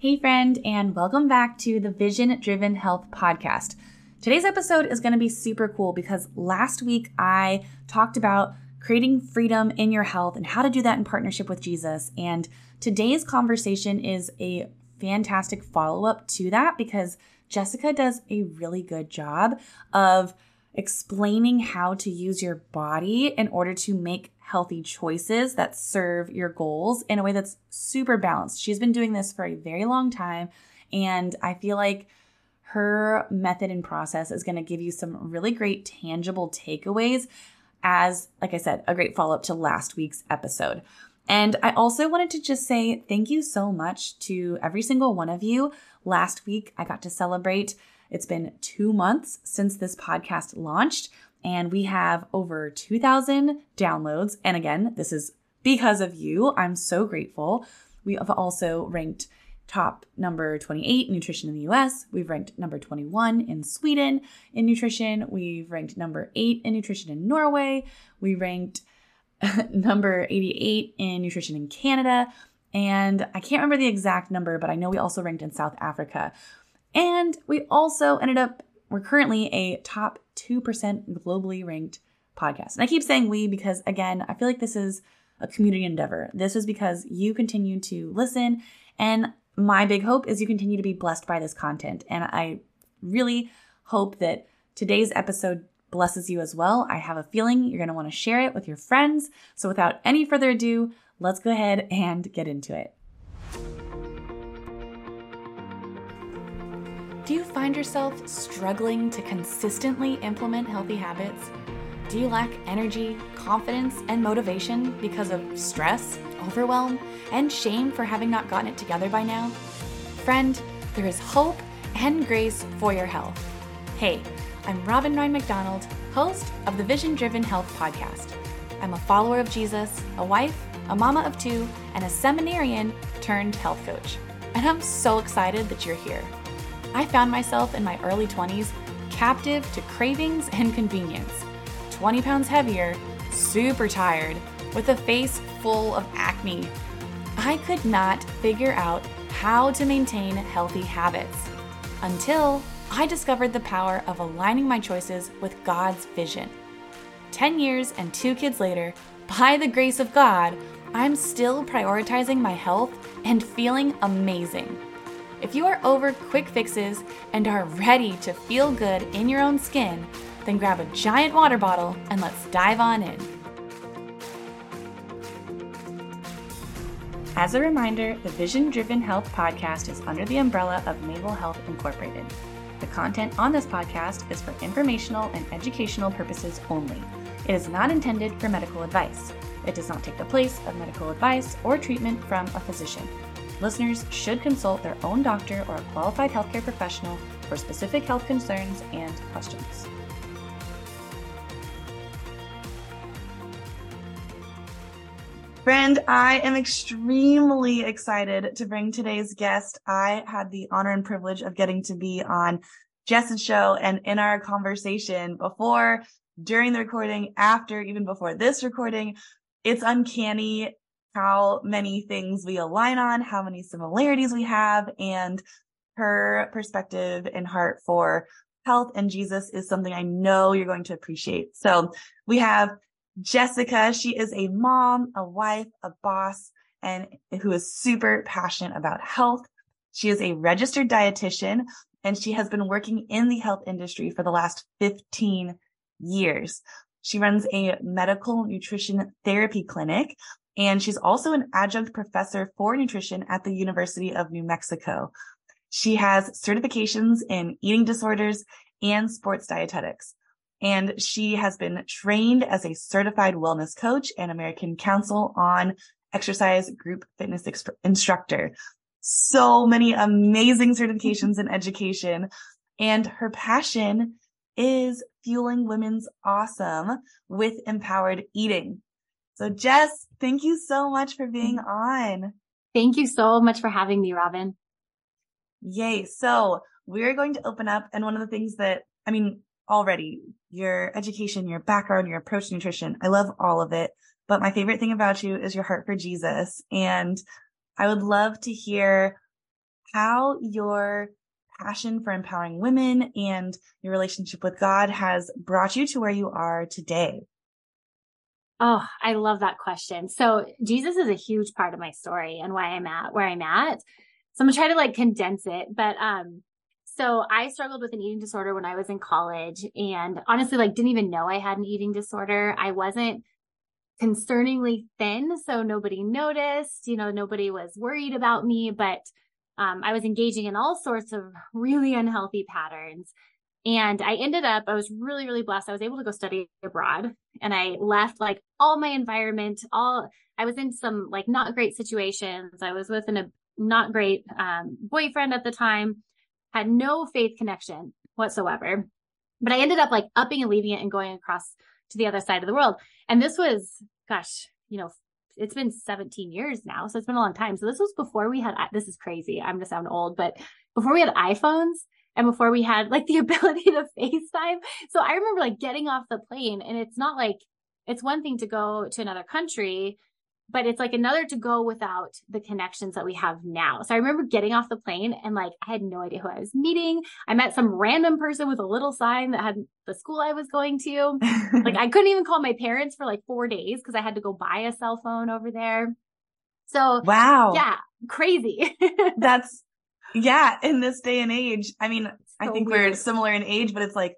Hey, friend, and welcome back to the Vision Driven Health Podcast. Today's episode is going to be super cool because last week I talked about creating freedom in your health and how to do that in partnership with Jesus. And today's conversation is a fantastic follow up to that because Jessika does a really good job of explaining how to use your body in order to make healthy choices that serve your goals in a way that's super balanced. She's been doing this for a very long time, and I feel like her method and process is going to give you some really great tangible takeaways as like I said, a great follow-up to last week's episode. And I also wanted to just say thank you so much to every single one of you. Last week I got to celebrate it's been 2 months since this podcast launched and we have over 2,000 downloads. And again, this is because of you. I'm so grateful. We have also ranked top number 28 nutrition in the US. We've ranked number 21 in Sweden in nutrition. We've ranked number 8 in nutrition in Norway. We ranked number 88 in nutrition in Canada. And I can't remember the exact number, but I know we also ranked in South Africa. And we also ended up we're currently a top 2% globally ranked podcast. And I keep saying we because, again, I feel like this is a community endeavor. This is because you continue to listen. And my big hope is you continue to be blessed by this content. And I really hope that today's episode blesses you as well. I have a feeling you're going to want to share it with your friends. So without any further ado, let's go ahead and get into it. Do you find yourself struggling to consistently implement healthy habits? Do you lack energy, confidence, and motivation because of stress, overwhelm, and shame for having not gotten it together by now? Friend, there is hope and grace for your health. Hey, I'm Robin Rhine McDonald, host of the Vision Driven Health Podcast. I'm a follower of Jesus, a wife, a mama of two, and a seminarian turned health coach. And I'm so excited that you're here. I found myself in my early 20s captive to cravings and convenience. 20 pounds heavier, super tired, with a face full of acne. I could not figure out how to maintain healthy habits until I discovered the power of aligning my choices with God's vision. 10 years and two kids later, by the grace of God, I'm still prioritizing my health and feeling amazing. If you are over quick fixes and are ready to feel good in your own skin, then grab a giant water bottle and let's dive on in. As a reminder, the Vision Driven Health podcast is under the umbrella of Naval Health Incorporated. The content on this podcast is for informational and educational purposes only. It is not intended for medical advice. It does not take the place of medical advice or treatment from a physician listeners should consult their own doctor or a qualified healthcare professional for specific health concerns and questions. Friend, I am extremely excited to bring today's guest. I had the honor and privilege of getting to be on Jess's show and in our conversation before, during the recording, after, even before this recording. It's uncanny how many things we align on, how many similarities we have, and her perspective and heart for health and Jesus is something I know you're going to appreciate. So we have Jessika. She is a mom, a wife, a boss, and who is super passionate about health. She is a registered dietitian and she has been working in the health industry for the last 15 years. She runs a medical nutrition therapy clinic and she's also an adjunct professor for nutrition at the University of New Mexico. She has certifications in eating disorders and sports dietetics. And she has been trained as a certified wellness coach and American Council on Exercise Group Fitness exp- Instructor. So many amazing certifications in education. And her passion is fueling women's awesome with empowered eating. So Jess, thank you so much for being mm-hmm. on. Thank you so much for having me, Robin. Yay. So we're going to open up. And one of the things that, I mean, already your education, your background, your approach to nutrition, I love all of it. But my favorite thing about you is your heart for Jesus. And I would love to hear how your passion for empowering women and your relationship with God has brought you to where you are today. Oh, I love that question. So Jesus is a huge part of my story and why I'm at where I'm at. So I'm gonna try to like condense it. But um, so I struggled with an eating disorder when I was in college and honestly like didn't even know I had an eating disorder. I wasn't concerningly thin, so nobody noticed, you know, nobody was worried about me, but um, I was engaging in all sorts of really unhealthy patterns. And I ended up, I was really, really blessed. I was able to go study abroad and I left like all my environment, all, I was in some like not great situations. I was with an, a not great um, boyfriend at the time, had no faith connection whatsoever. But I ended up like upping and leaving it and going across to the other side of the world. And this was, gosh, you know, it's been 17 years now. So it's been a long time. So this was before we had, this is crazy. I'm going to sound old, but before we had iPhones and before we had like the ability to FaceTime. So I remember like getting off the plane and it's not like, it's one thing to go to another country but it's like another to go without the connections that we have now. So I remember getting off the plane and like I had no idea who I was meeting. I met some random person with a little sign that had the school I was going to. like I couldn't even call my parents for like four days because I had to go buy a cell phone over there. So wow. Yeah, crazy. That's yeah, in this day and age. I mean, so I think weird. we're similar in age, but it's like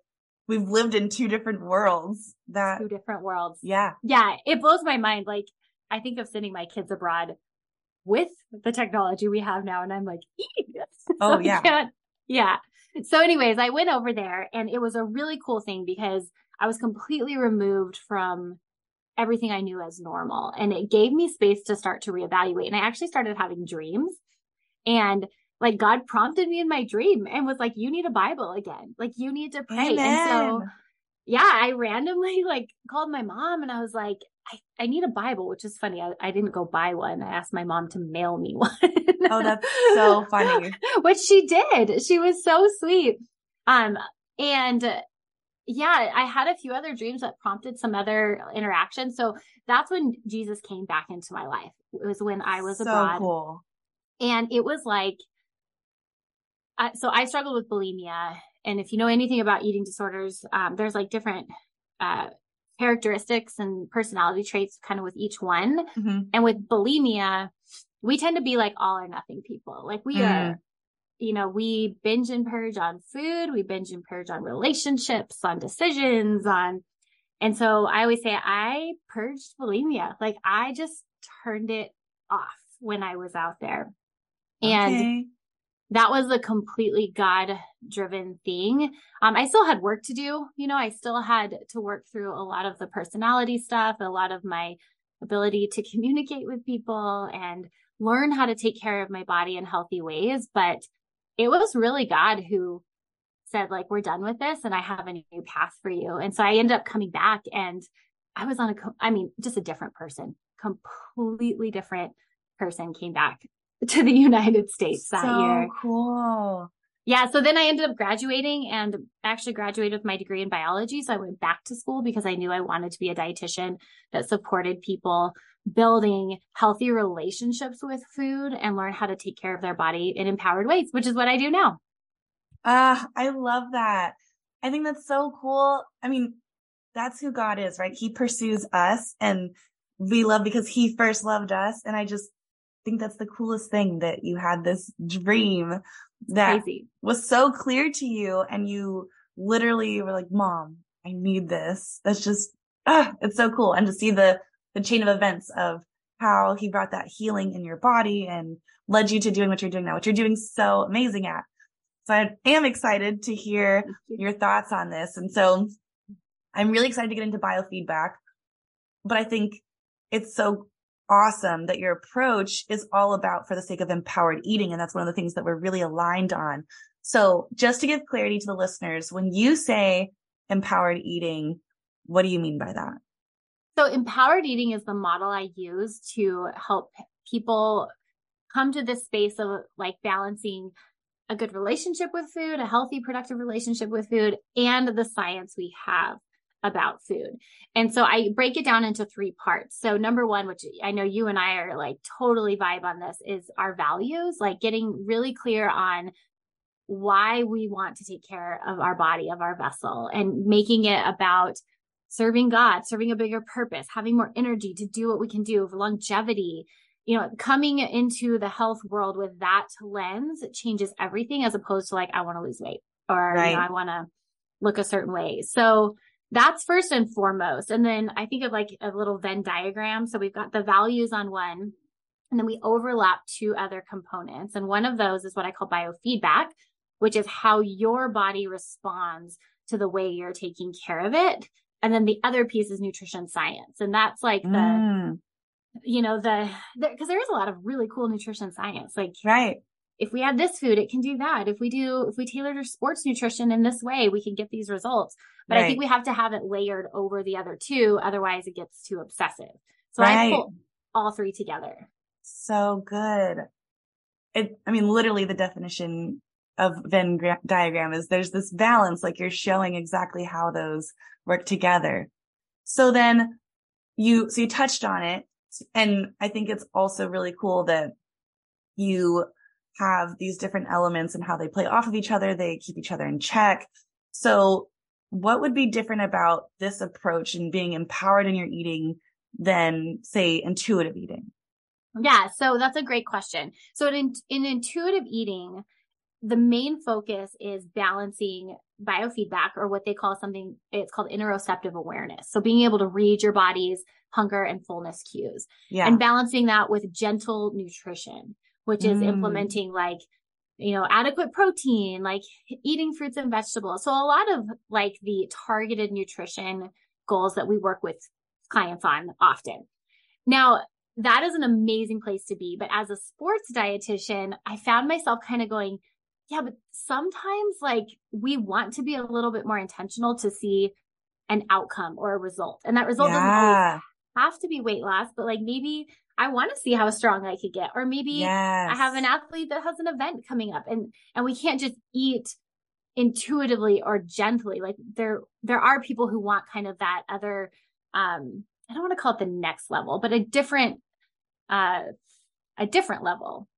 we've lived in two different worlds that two different worlds. Yeah. Yeah. It blows my mind. Like I think of sending my kids abroad with the technology we have now. And I'm like, oh, yeah. Yeah. So, anyways, I went over there and it was a really cool thing because I was completely removed from everything I knew as normal. And it gave me space to start to reevaluate. And I actually started having dreams. And like God prompted me in my dream and was like, you need a Bible again. Like you need to pray. Amen. And so yeah, I randomly like called my mom and I was like, I, I need a Bible, which is funny. I, I didn't go buy one. I asked my mom to mail me one. oh, that's so funny. which she did. She was so sweet. Um, and yeah, I had a few other dreams that prompted some other interactions. So that's when Jesus came back into my life. It was when I was so abroad. Cool. And it was like, uh, so I struggled with bulimia and if you know anything about eating disorders, um, there's like different uh, characteristics and personality traits kind of with each one. Mm-hmm. And with bulimia, we tend to be like all or nothing people. Like we mm. are, you know, we binge and purge on food, we binge and purge on relationships, on decisions, on, and so I always say I purged bulimia. Like I just turned it off when I was out there. And okay that was a completely God driven thing. Um, I still had work to do. You know, I still had to work through a lot of the personality stuff, a lot of my ability to communicate with people and learn how to take care of my body in healthy ways. But it was really God who said, like, we're done with this and I have a new path for you. And so I ended up coming back and I was on a, I mean, just a different person, completely different person came back to the United States that so year. Cool. Yeah. So then I ended up graduating and actually graduated with my degree in biology. So I went back to school because I knew I wanted to be a dietitian that supported people building healthy relationships with food and learn how to take care of their body in empowered ways, which is what I do now. Ah, uh, I love that. I think that's so cool. I mean, that's who God is, right? He pursues us and we love because he first loved us. And I just think that's the coolest thing that you had this dream that Crazy. was so clear to you and you literally were like, mom, I need this. That's just, ah, it's so cool. And to see the, the chain of events of how he brought that healing in your body and led you to doing what you're doing now, what you're doing so amazing at. So I am excited to hear your thoughts on this. And so I'm really excited to get into biofeedback, but I think it's so awesome that your approach is all about for the sake of empowered eating. And that's one of the things that we're really aligned on. So just to give clarity to the listeners, when you say empowered eating, what do you mean by that? So empowered eating is the model I use to help people come to this space of like balancing a good relationship with food, a healthy, productive relationship with food, and the science we have about food. And so I break it down into three parts. So number one, which I know you and I are like totally vibe on this is our values, like getting really clear on why we want to take care of our body, of our vessel and making it about serving God, serving a bigger purpose, having more energy to do what we can do for longevity. You know, coming into the health world with that lens changes everything as opposed to like, I want to lose weight or right. you know, I want to look a certain way. So that's first and foremost. And then I think of like a little Venn diagram. So we've got the values on one, and then we overlap two other components. And one of those is what I call biofeedback, which is how your body responds to the way you're taking care of it. And then the other piece is nutrition science. And that's like the, mm. you know, the, because the, there is a lot of really cool nutrition science. Like, right. If we add this food, it can do that. If we do, if we tailor our sports nutrition in this way, we can get these results. But right. I think we have to have it layered over the other two. Otherwise it gets too obsessive. So right. I pull all three together. So good. It, I mean, literally the definition of Venn diagram is there's this balance, like you're showing exactly how those work together. So then you, so you touched on it. And I think it's also really cool that you have these different elements and how they play off of each other. They keep each other in check. So what would be different about this approach and being empowered in your eating than say intuitive eating? Yeah. So that's a great question. So in, in intuitive eating, the main focus is balancing biofeedback or what they call something, it's called interoceptive awareness. So being able to read your body's hunger and fullness cues yeah. and balancing that with gentle nutrition, which is mm. implementing like, you know, adequate protein, like eating fruits and vegetables. So a lot of like the targeted nutrition goals that we work with clients on often. Now, that is an amazing place to be. But as a sports dietitian, I found myself kind of going, yeah, but sometimes like we want to be a little bit more intentional to see an outcome or a result. And that result yeah. doesn't always have to be weight loss, but like maybe I want to see how strong I could get. Or maybe yes. I have an athlete that has an event coming up and, and we can't just eat intuitively or gently. Like there, there are people who want kind of that other, um, I don't want to call it the next level, but a different, uh, a different level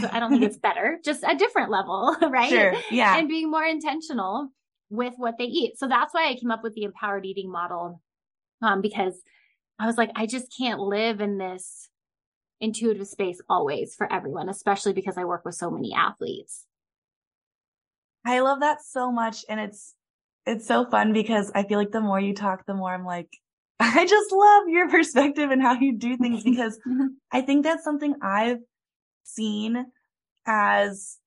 So I don't think it's better, just a different level, right? Sure. Yeah. And being more intentional with what they eat. So that's why I came up with the empowered eating model. Um, because I was like, I just can't live in this intuitive space always for everyone, especially because I work with so many athletes. I love that so much. And it's, it's so fun because I feel like the more you talk, the more I'm like, I just love your perspective and how you do things because I think that's something I've seen as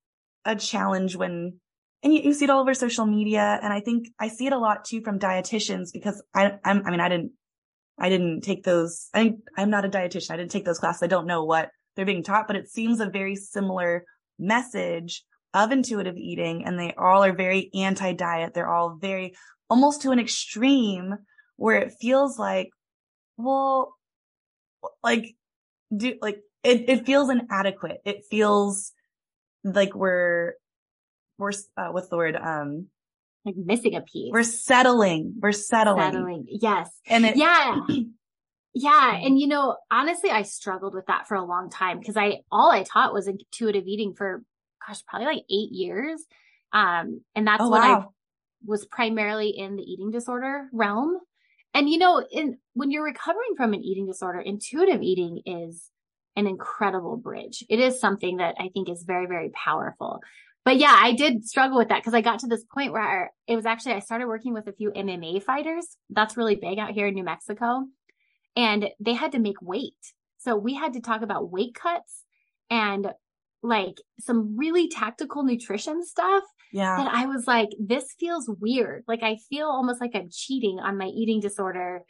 a challenge when and you, you, see it all over social media and i think i see it a lot too from dietitians because i I'm, i mean i didn't i didn't take those i i'm not a dietitian i didn't take those classes i don't know what they're being taught but it seems a very similar message of intuitive eating and they all are very anti-diet they're all very almost to an extreme where it feels like well like do like it, it feels inadequate. It feels like we're, we're, uh, what's the word? Um, like missing a piece. We're settling. We're settling. Settling. Yes. And it, yeah. Yeah. And you know, honestly, I struggled with that for a long time because I, all I taught was intuitive eating for, gosh, probably like eight years. Um, and that's oh, when wow. I was primarily in the eating disorder realm. And you know, in, when you're recovering from an eating disorder, intuitive eating is an incredible bridge. It is something that I think is very, very powerful. But yeah, I did struggle with that because I got to this point where it was actually, I started working with a few MMA fighters. That's really big out here in New Mexico. And they had to make weight. So we had to talk about weight cuts and like some really tactical nutrition stuff. Yeah. That I was like, this feels weird. Like I feel almost like I'm cheating on my eating disorder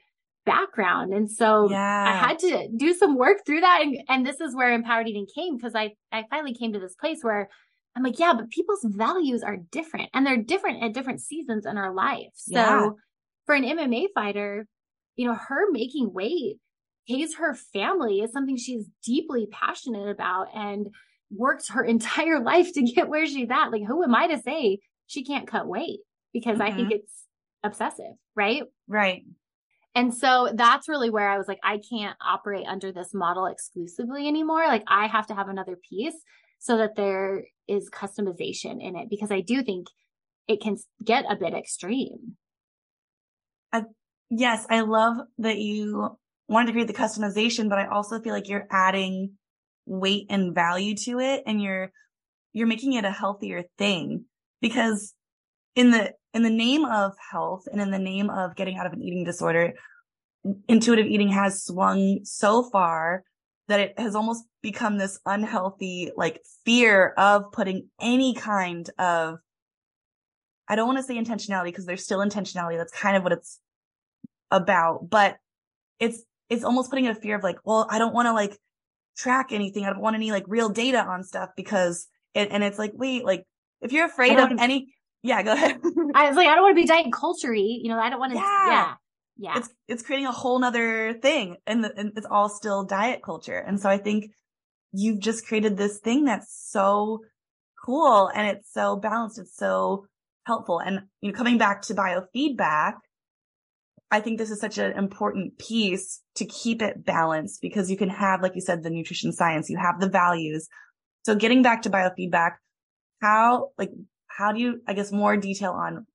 background. And so yeah. I had to do some work through that. And, and this is where empowered eating came because I, I finally came to this place where I'm like, yeah, but people's values are different and they're different at different seasons in our life. So yeah. for an MMA fighter, you know, her making weight pays her family is something she's deeply passionate about and worked her entire life to get where she's at. Like, who am I to say she can't cut weight? Because mm-hmm. I think mm-hmm. it's obsessive, right? Right. And so that's really where I was like, I can't operate under this model exclusively anymore. Like I have to have another piece so that there is customization in it because I do think it can get a bit extreme. I, yes, I love that you wanted to create the customization, but I also feel like you're adding weight and value to it and you're you're making it a healthier thing because in the in the name of health and in the name of getting out of an eating disorder intuitive eating has swung so far that it has almost become this unhealthy like fear of putting any kind of I don't want to say intentionality because there's still intentionality. That's kind of what it's about, but it's, it's almost putting a fear of like, well, I don't want to like track anything. I don't want any like real data on stuff because it, and it's like, wait, like if you're afraid of any, yeah, go ahead. I was like, I don't want to be diet culture you know, I don't want to, yeah. yeah. Yeah. It's, it's creating a whole nother thing and, the, and it's all still diet culture. And so I think you've just created this thing that's so cool and it's so balanced. It's so helpful. And, you know, coming back to biofeedback, I think this is such an important piece to keep it balanced because you can have, like you said, the nutrition science, you have the values. So getting back to biofeedback, how, like, how do you, I guess, more detail on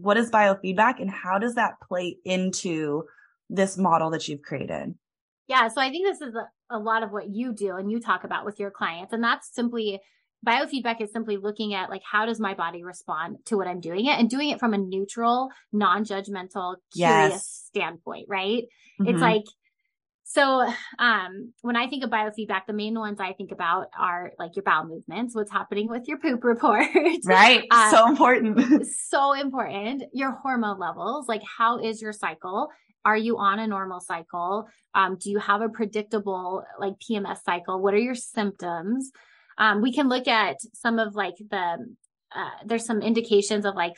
what is biofeedback and how does that play into this model that you've created? Yeah. So I think this is a, a lot of what you do and you talk about with your clients. And that's simply biofeedback is simply looking at like how does my body respond to what i'm doing it and doing it from a neutral non-judgmental curious yes. standpoint right mm-hmm. it's like so um when i think of biofeedback the main ones i think about are like your bowel movements what's happening with your poop report. Right. Um, so important. so important. Your hormone levels like how is your cycle? Are you on a normal cycle? Um, do you have a predictable like pms cycle? What are your symptoms? Um, we can look at some of like the, uh, there's some indications of like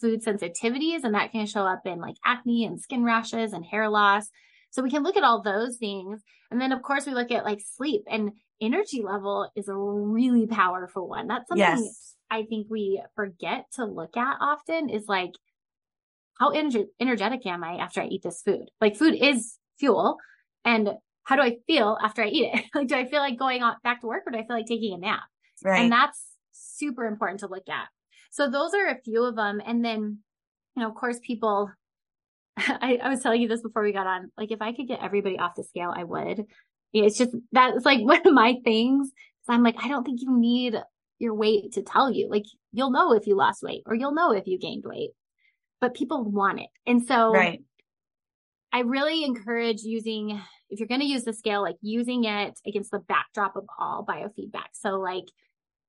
food sensitivities and that can show up in like acne and skin rashes and hair loss. So we can look at all those things. And then of course we look at like sleep and energy level is a really powerful one. That's something yes. I think we forget to look at often is like, how ener- energetic am I after I eat this food? Like food is fuel and how do I feel after I eat it? like, do I feel like going on back to work or do I feel like taking a nap? Right. And that's super important to look at. So those are a few of them. And then, you know, of course, people, I, I was telling you this before we got on, like, if I could get everybody off the scale, I would. It's just, that's like one of my things. So I'm like, I don't think you need your weight to tell you. Like, you'll know if you lost weight or you'll know if you gained weight, but people want it. And so, right. I really encourage using if you're going to use the scale, like using it against the backdrop of all biofeedback. So like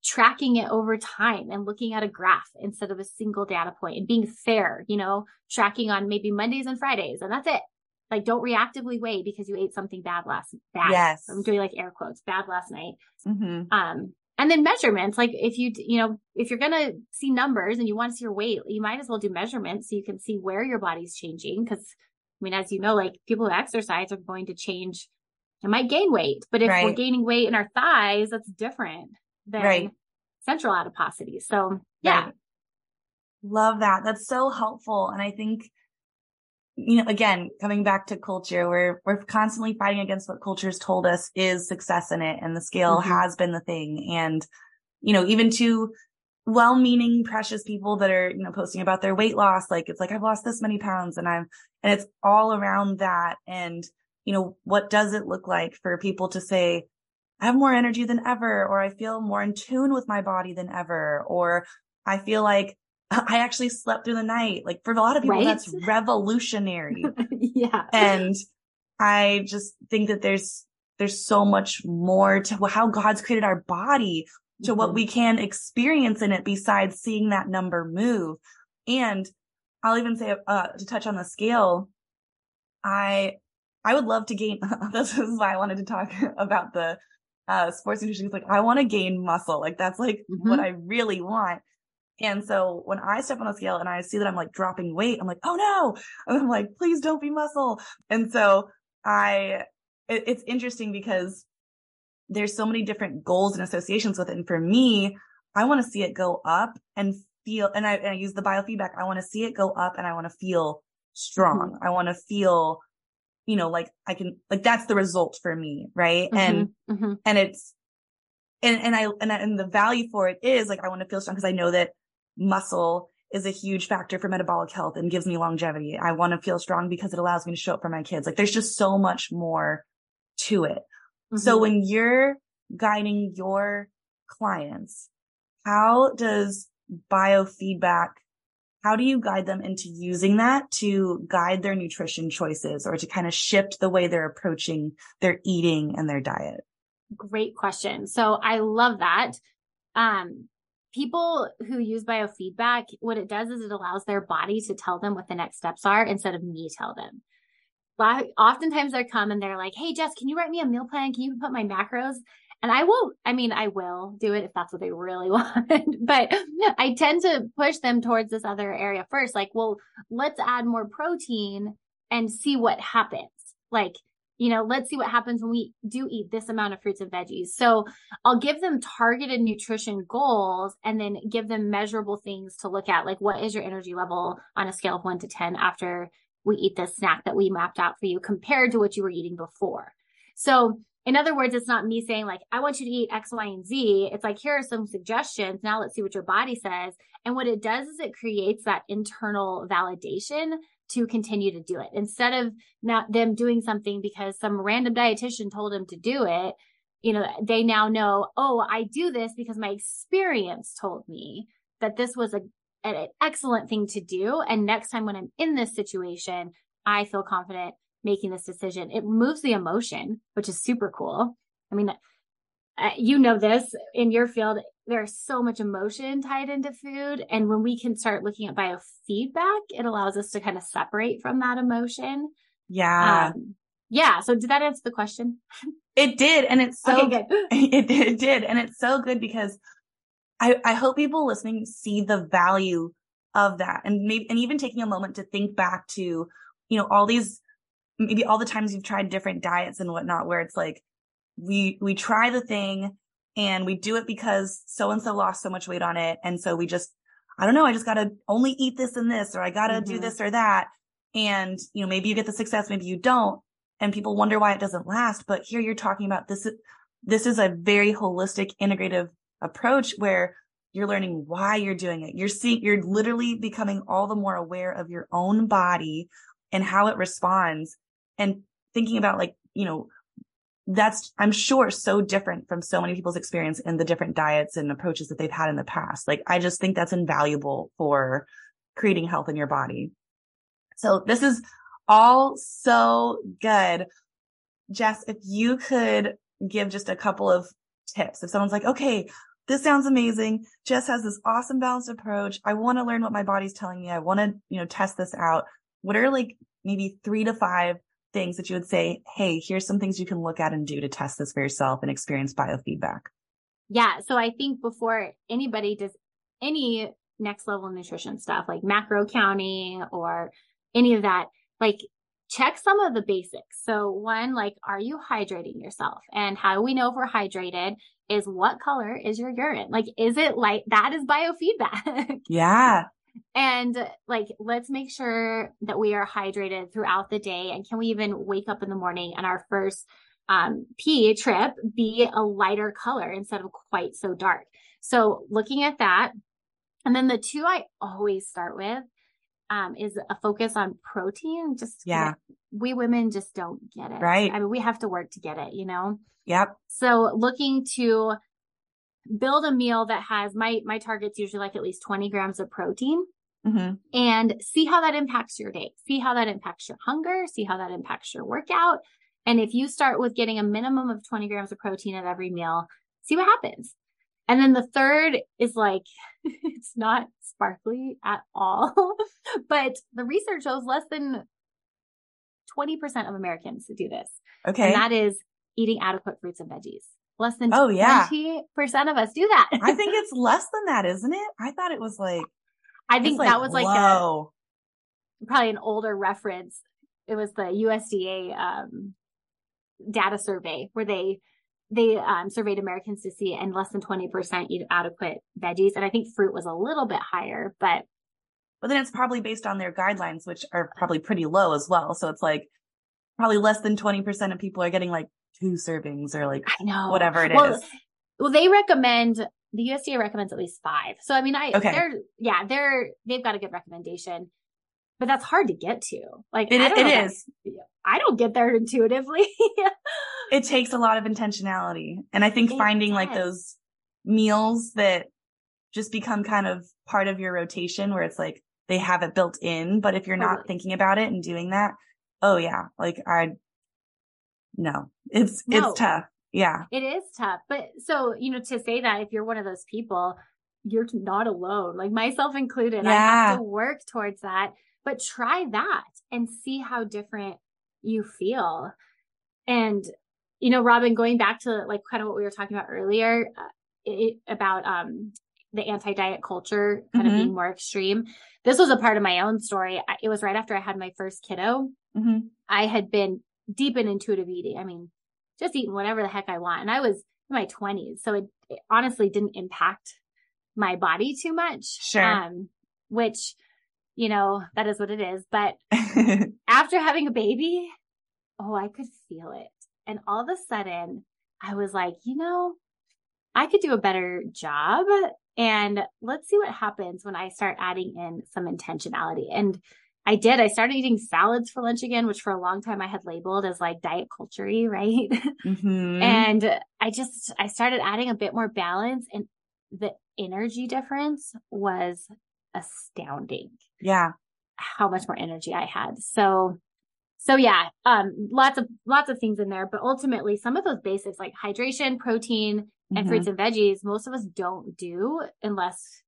tracking it over time and looking at a graph instead of a single data point and being fair, you know, tracking on maybe Mondays and Fridays and that's it. Like don't reactively weigh because you ate something bad last bad. Yes. I'm doing like air quotes, bad last night. Mm-hmm. Um, and then measurements, like if you, you know, if you're going to see numbers and you want to see your weight, you might as well do measurements so you can see where your body's changing. Cause I mean, as you know, like people who exercise are going to change it might gain weight, but if right. we're gaining weight in our thighs, that's different than right. central adiposity. So yeah. Right. Love that. That's so helpful. And I think, you know, again, coming back to culture, we're, we're constantly fighting against what culture's told us is success in it. And the scale mm-hmm. has been the thing. And, you know, even to well-meaning, precious people that are, you know, posting about their weight loss. Like it's like, I've lost this many pounds and I'm, and it's all around that. And, you know, what does it look like for people to say, I have more energy than ever, or I feel more in tune with my body than ever, or I feel like I actually slept through the night. Like for a lot of people, right? that's revolutionary. yeah. And I just think that there's, there's so much more to how God's created our body, to mm-hmm. what we can experience in it besides seeing that number move. And I'll even say, uh, to touch on the scale, I, I would love to gain, this is why I wanted to talk about the, uh, sports nutrition. Is like I want to gain muscle. Like that's like mm-hmm. what I really want. And so when I step on the scale and I see that I'm like dropping weight, I'm like, oh no. And I'm like, please don't be muscle. And so I, it, it's interesting because there's so many different goals and associations with it. And for me, I want to see it go up and feel, and I, and I use the biofeedback. I want to see it go up and I want to feel strong. Mm-hmm. I want to feel, you know, like I can, like that's the result for me. Right. And, Mhm. and it's, and, and I, and, and the value for it is like, I want to feel strong because I know that muscle is a huge factor for metabolic health and gives me longevity. I want to feel strong because it allows me to show up for my kids. Like there's just so much more to it. So Mhm. when you're guiding your clients, how does biofeedback, how do you guide them into using that to guide their nutrition choices or to kind of shift the way they're approaching their eating and their diet? Great question. So I love that. Um, people who use biofeedback, what it does is it allows their body to tell them what the next steps are instead of me tell them. Oftentimes they come and they're like, Hey, Jess, can you write me a meal plan? Can you put my macros? And I won't, I mean, I will do it if that's what they really want, but I tend to push them towards this other area first. Like, well, let's add more protein and see what happens. Like, you know, let's see what happens when we do eat this amount of fruits and veggies. So I'll give them targeted nutrition goals and then give them measurable things to look at. Like, what is your energy level on a scale of one to 10 after we eat this snack that we mapped out for you compared to what you were eating before? So in other words, it's not me saying like, I want you to eat X, Y, and Z. It's like, here are some suggestions. Now let's see what your body says. And what it does is it creates that internal validation to continue to do it instead of not them doing something because some random dietitian told them to do it. You know, they now know, oh, I do this because my experience told me that this was a, an excellent thing to do. And next time when I'm in this situation, I feel confident making this decision. It removes the emotion, which is super cool. I mean, you know this in your field, there's so much emotion tied into food. And when we can start looking at biofeedback, it allows us to kind of separate from that emotion. Yeah, Um, yeah. So did that answer the question? it did. And it's so okay, good. it, it did. And it's so good because I, I hope people listening see the value of that and maybe, and even taking a moment to think back to, you know, all these, maybe all the times you've tried different diets and whatnot, where it's like, we, we try the thing and we do it because so and so lost so much weight on it. And so we just, I don't know, I just got to only eat this and this, or I got to do mm-hmm. this or that. And, you know, maybe you get the success, maybe you don't. And people wonder why it doesn't last. But here you're talking about this, this is a very holistic, integrative approach where you're learning why you're doing it. You're seeing, you're literally becoming all the more aware of your own body and how it responds and thinking about like, you know, that's, I'm sure so different from so many people's experience in the different diets and approaches that they've had in the past. Like, I just think that's invaluable for creating health in your body. So this is all so good. Jess, if you could give just a couple of tips, if someone's like, okay, this sounds amazing. Jess has this awesome balanced approach. I want to learn what my body's telling me. I want to, you know, test this out. What are like maybe three to five things that you would say, Hey, here's some things you can look at and do to test this for yourself and experience biofeedback? Yeah. So I think before anybody does any next level nutrition stuff like macro counting or any of that, like check some of the basics. So one, like, are you hydrating yourself? And how do we know if we're hydrated is what color is your urine? Like, is it light? that is biofeedback? Yeah. And like, let's make sure that we are hydrated throughout the day. And can we even wake up in the morning and our first um, pee trip be a lighter color instead of quite so dark? So looking at that. And then the two I always start with um, is a focus on protein. Just Yeah. we women just don't get it. Right. I mean, we have to work to get it, you know? Yep. So looking to build a meal that has my, my target's usually like at least 20 grams of protein hmm and see how that impacts your day. See how that impacts your hunger. See how that impacts your workout. And if you start with getting a minimum of 20 grams of protein at every meal, see what happens. And then the third is like, it's not sparkly at all, but the research shows less than 20% of Americans do this. Okay. And that is eating adequate fruits and veggies. Less than Oh, yeah. 20% of us do that. I think it's less than that, isn't it? I thought it was like, I think that was like a, probably an older reference. It was the USDA um, data survey where they they um, surveyed Americans to see, and less than 20% eat adequate veggies. And I think fruit was a little bit higher, but. But then it's probably based on their guidelines, which are probably pretty low as well. So it's like probably less than 20% of people are getting like two servings or like I know whatever it well, is. Well, they recommend the USDA recommends at least five. So I mean, I Okay. they're yeah they're they've got a good recommendation, but that's hard to get to. Like It, I don't it that- is. I don't get there intuitively. It takes a lot of intentionality. And I think It finding like those meals that just become kind of part of your rotation where it's like they have it built in. But if you're not Totally. thinking about it and doing that, oh yeah, like I, no, it's, No. it's tough. Yeah. it is tough, but so you know to say that if you're one of those people, you're not alone. Like myself included, I have to work towards that. But try that and see how different you feel. And you know, Robin, going back to like kind of what we were talking about earlier uh, it, about um the anti-diet culture kind of Mhm. being more extreme. This was a part of my own story. It was right after I had my first kiddo. hmm I had been deep in intuitive eating. I mean, just eating whatever the heck I want. And I was in my 20s. So it, it honestly didn't impact my body too much. Sure. Um, which, you know, that is what it is. But after having a baby, oh, I could feel it. And all of a sudden, I was like, you know, I could do a better job. And let's see what happens when I start adding in some intentionality. And I did. I started eating salads for lunch again, which for a long time I had labeled as like diet culture right? hmm and I just, I started adding a bit more balance and the energy difference was astounding yeah. how much more energy I had. So, so yeah, um, lots of, lots of things in there, but ultimately some of those basics like hydration, protein, and Mhm. fruits and veggies, most of us don't do unless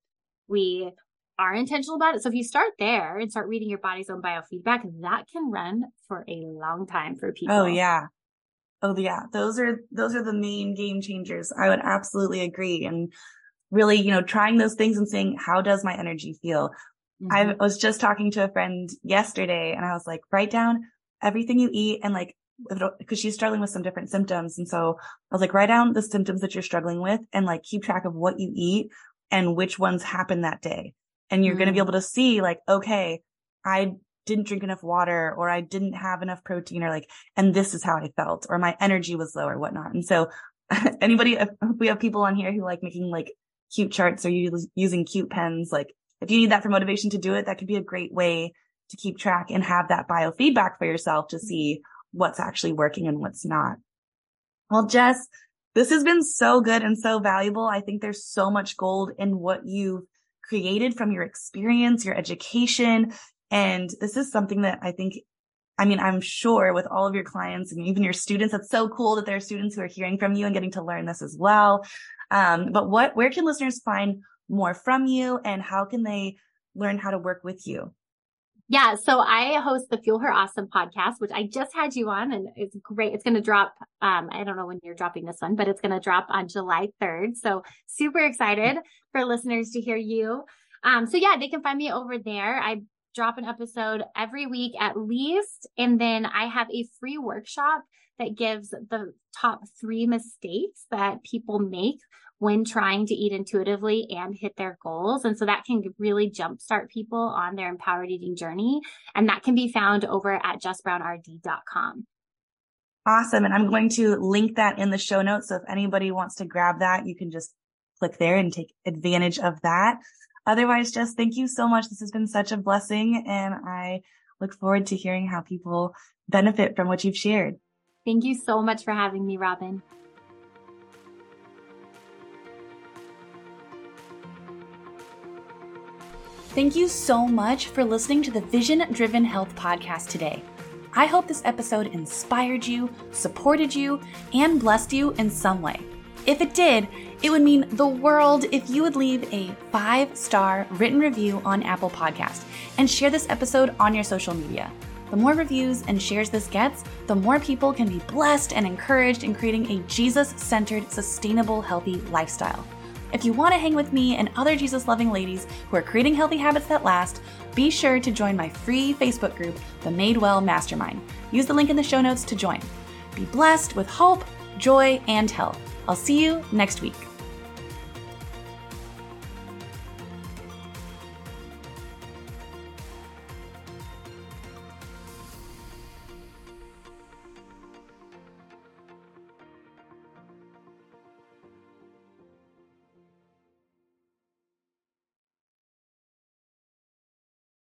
we are intentional about it. So if you start there and start reading your body's own biofeedback, that can run for a long time for people. Oh yeah. Oh yeah. Those are those are the main game changers. I would absolutely agree. And really, you know, trying those things and saying, how does my energy feel? I Mhm. was just talking to a friend yesterday and I was like, write down everything you eat and like, because she's struggling with some different symptoms. And so I was like, write down the symptoms that you're struggling with and like keep track of what you eat and which ones happen that day. And you're going to be Mm. able to see like, okay, I didn't drink enough water or I didn't have enough protein or like, and this is how I felt or my energy was low or whatnot. And so anybody, we have people on here who like making like cute charts or using cute pens, like if you need that for motivation to do it, that could be a great way to keep track and have that biofeedback for yourself to see what's actually working and what's not. Well, Jess, this has been so good and so valuable. I think there's so much gold in what you've created from your experience, your education. And this is something that I think, I mean, I'm sure with all of your clients and even your students, it's so cool that there are students who are hearing from you and getting to learn this as well. Um, but what, where can listeners find more from you and how can they learn how to work with you? Yeah. So I host the Fuel Her Awesome podcast, which I just had you on and it's great. It's going to drop. Um, I don't know when you're dropping this one, but it's going to drop on July 3rd. So super excited for listeners to hear you. Um, so yeah, they can find me over there. I drop an episode every week at least. And then I have a free workshop that gives the top three mistakes that people make when trying to eat intuitively and hit their goals. And so that can really jumpstart people on their empowered eating journey. And that can be found over at jessbrownrd.com. Awesome. And I'm going to link that in the show notes. So if anybody wants to grab that, you can just click there and take advantage of that. Otherwise, just thank you so much. This has been such a blessing and I look forward to hearing how people benefit from what you've shared. Thank you so much for having me, Robin. Thank you so much for listening to the Vision Driven Health podcast today. I hope this episode inspired you, supported you, and blessed you in some way. If it did, it would mean the world if you would leave a five star written review on Apple Podcast and share this episode on your social media. The more reviews and shares this gets, the more people can be blessed and encouraged in creating a Jesus centered, sustainable, healthy lifestyle. If you want to hang with me and other Jesus loving ladies who are creating healthy habits that last, be sure to join my free Facebook group, the Made Well Mastermind. Use the link in the show notes to join. Be blessed with hope, joy, and health. I'll see you next week.